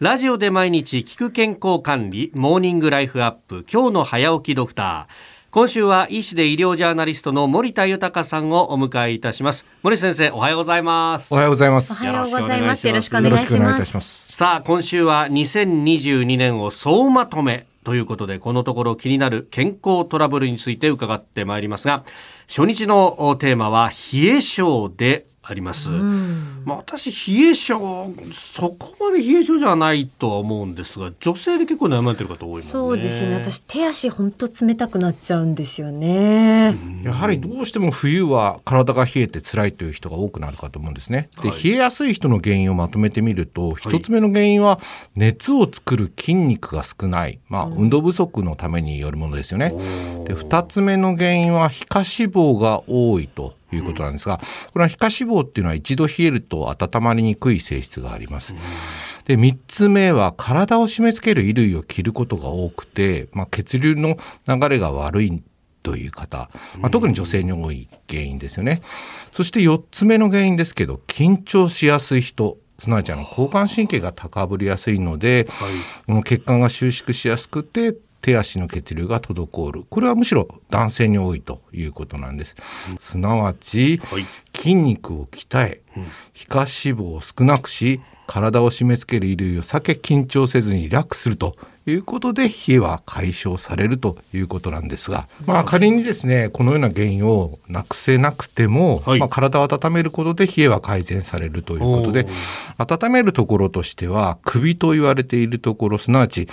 ラジオで毎日聞く健康管理モーニングライフアップ今日の早起きドクター。今週は医師で医療ジャーナリストの森田豊さんをお迎えいたします。森先生おはようございます。おはようございます。おはようございます。よろしくお願いします。さあ今週は2022年を総まとめということでこのところ気になる健康トラブルについて伺ってまいりますが初日のテーマは冷え性であります。まあ、私冷え性そこまで冷え性じゃないとは思うんですが女性で結構悩まれてる方多い、ね、そうですね。私手足本当冷たくなっちゃうんですよね。やはりどうしても冬は体が冷えて辛いという人が多くなるかと思うんですね。で、はい、冷えやすい人の原因をまとめてみると一、はい、つ目の原因は熱を作る筋肉が少ない。まあ、運動不足のためによるものですよね。で二つ目の原因は皮下脂肪が多いということなんですが、これは皮下脂肪っていうのは一度冷えると温まりにくい性質があります。で3つ目は体を締め付ける衣類を着ることが多くて、まあ、血流の流れが悪いという方、まあ、特に女性に多い原因ですよね。そして4つ目の原因ですけど緊張しやすい人すなわちあの交感神経が高ぶりやすいので、はい、この血管が収縮しやすくて手足の血流が滞る。これはむしろ男性に多いということなんです、うん、すなわち、はい、筋肉を鍛え、うん、皮下脂肪を少なくし体を締め付ける衣類を避け緊張せずにリラックスするということで冷えは解消されるということなんですが、まあ、仮にですねこのような原因をなくせなくても、はい、まあ、体を温めることで冷えは改善されるということで温めるところとしては首と言われているところすなわち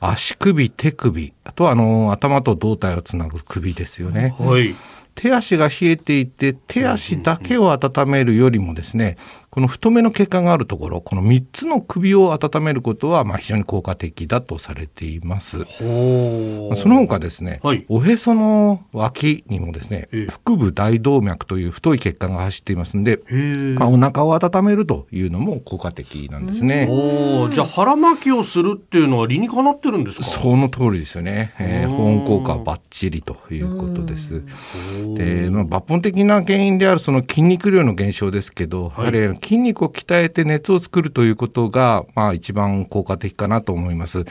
足首手首あとはあの頭と胴体をつなぐ首ですよね。はい手足が冷えていて手足だけを温めるよりもですねこの太めの血管があるところこの3つの首を温めることはまあ非常に効果的だとされています。その他ですね、はい、おへその脇にもですね腹部大動脈という太い血管が走っていますのでまあ、お腹を温めるというのも効果的なんですね。じゃあ腹巻きをするっていうのは理にかなってるんですか？その通りですよね、えー、保温効果バッチリということです。で、まあ、抜本的な原因であるその筋肉量の減少ですけど、はい、やはり筋肉を鍛えて熱を作るということが、まあ、一番効果的かなと思います。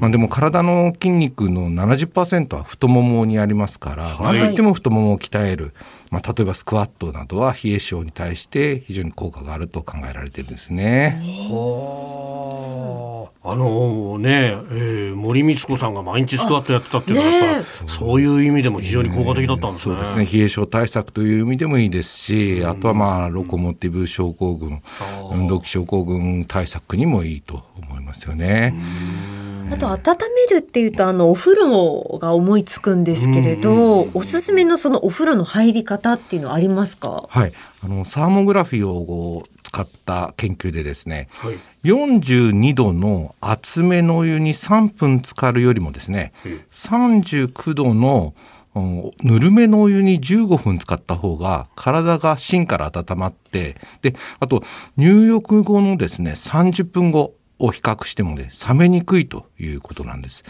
まあ、でも体の筋肉の70%は太ももにありますから、はい、なんといっても太ももを鍛える、まあ、例えばスクワットなどは冷え性に対して非常に効果があると考えられているんですね。あのね、えー、森光子さんが毎日スクワットやってたっていうのはやっぱ、ね、そういう意味でも非常に効果的だったんですね。そうですね。冷え性対策という意味でもいいですし、あとはまあロコモティブ症候群、運動器症候群対策にもいいと思いますよね。あと温めるっていうとあのお風呂が思いつくんですけれど、おすすめのそのお風呂の入り方っていうのはありますか？はい、あのサーモグラフィーを使った研究でですね、はい、42度の厚めのお湯に3分浸かるよりもですね、39度のぬるめのお湯に15分使った方が体が芯から温まってであと入浴後のですね30分後を比較してもね冷めにくいということなんです。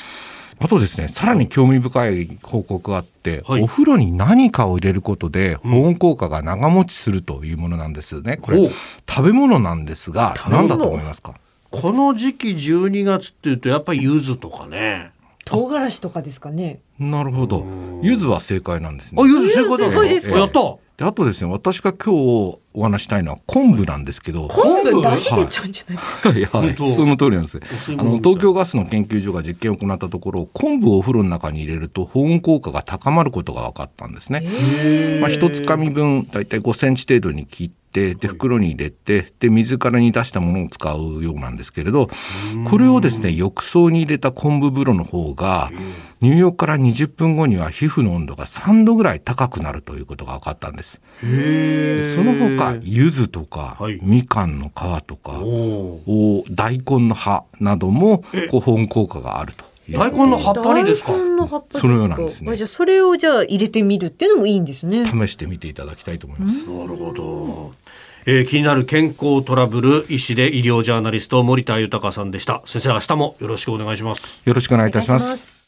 あとですねさらに興味深い報告があって、はい、お風呂に何かを入れることで保温効果が長持ちするというものなんですね。これ食べ物なんですが何だと思いますか？この時期12月っていうとやっぱり柚子とかね。唐辛子とかですかね。なるほど。柚子は正解なんですね。あ柚子正解です。かやったであとですね私が今日お話したいのは昆布なんですけど。昆布？出し出ちゃうんじゃないですか、はい、はい、その通りなんです。あの東京ガスの研究所が実験を行ったところ昆布をお風呂の中に入れると保温効果が高まることが分かったんですね。まあ一つかみ分だいたい5センチ程度に切ってで袋に入れてで水からに出したものを使うようなんですけれどこれをですね浴槽に入れた昆布風呂の方が入浴から20分後には皮膚の温度が3度ぐらい高くなるということが分かったんです。その他柚子とか、はい、みかんの皮とかお大根の葉なども保温効果があると。大根の葉っぱにですか？そのようなんですね。じゃそれをじゃあ入れてみるっていうのもいいんですね。試してみていただきたいと思います。なるほど。えー、気になる健康トラブル医師で医療ジャーナリスト森田豊さんでした。先生明日もよろしくお願いします。よろしくお願いいたします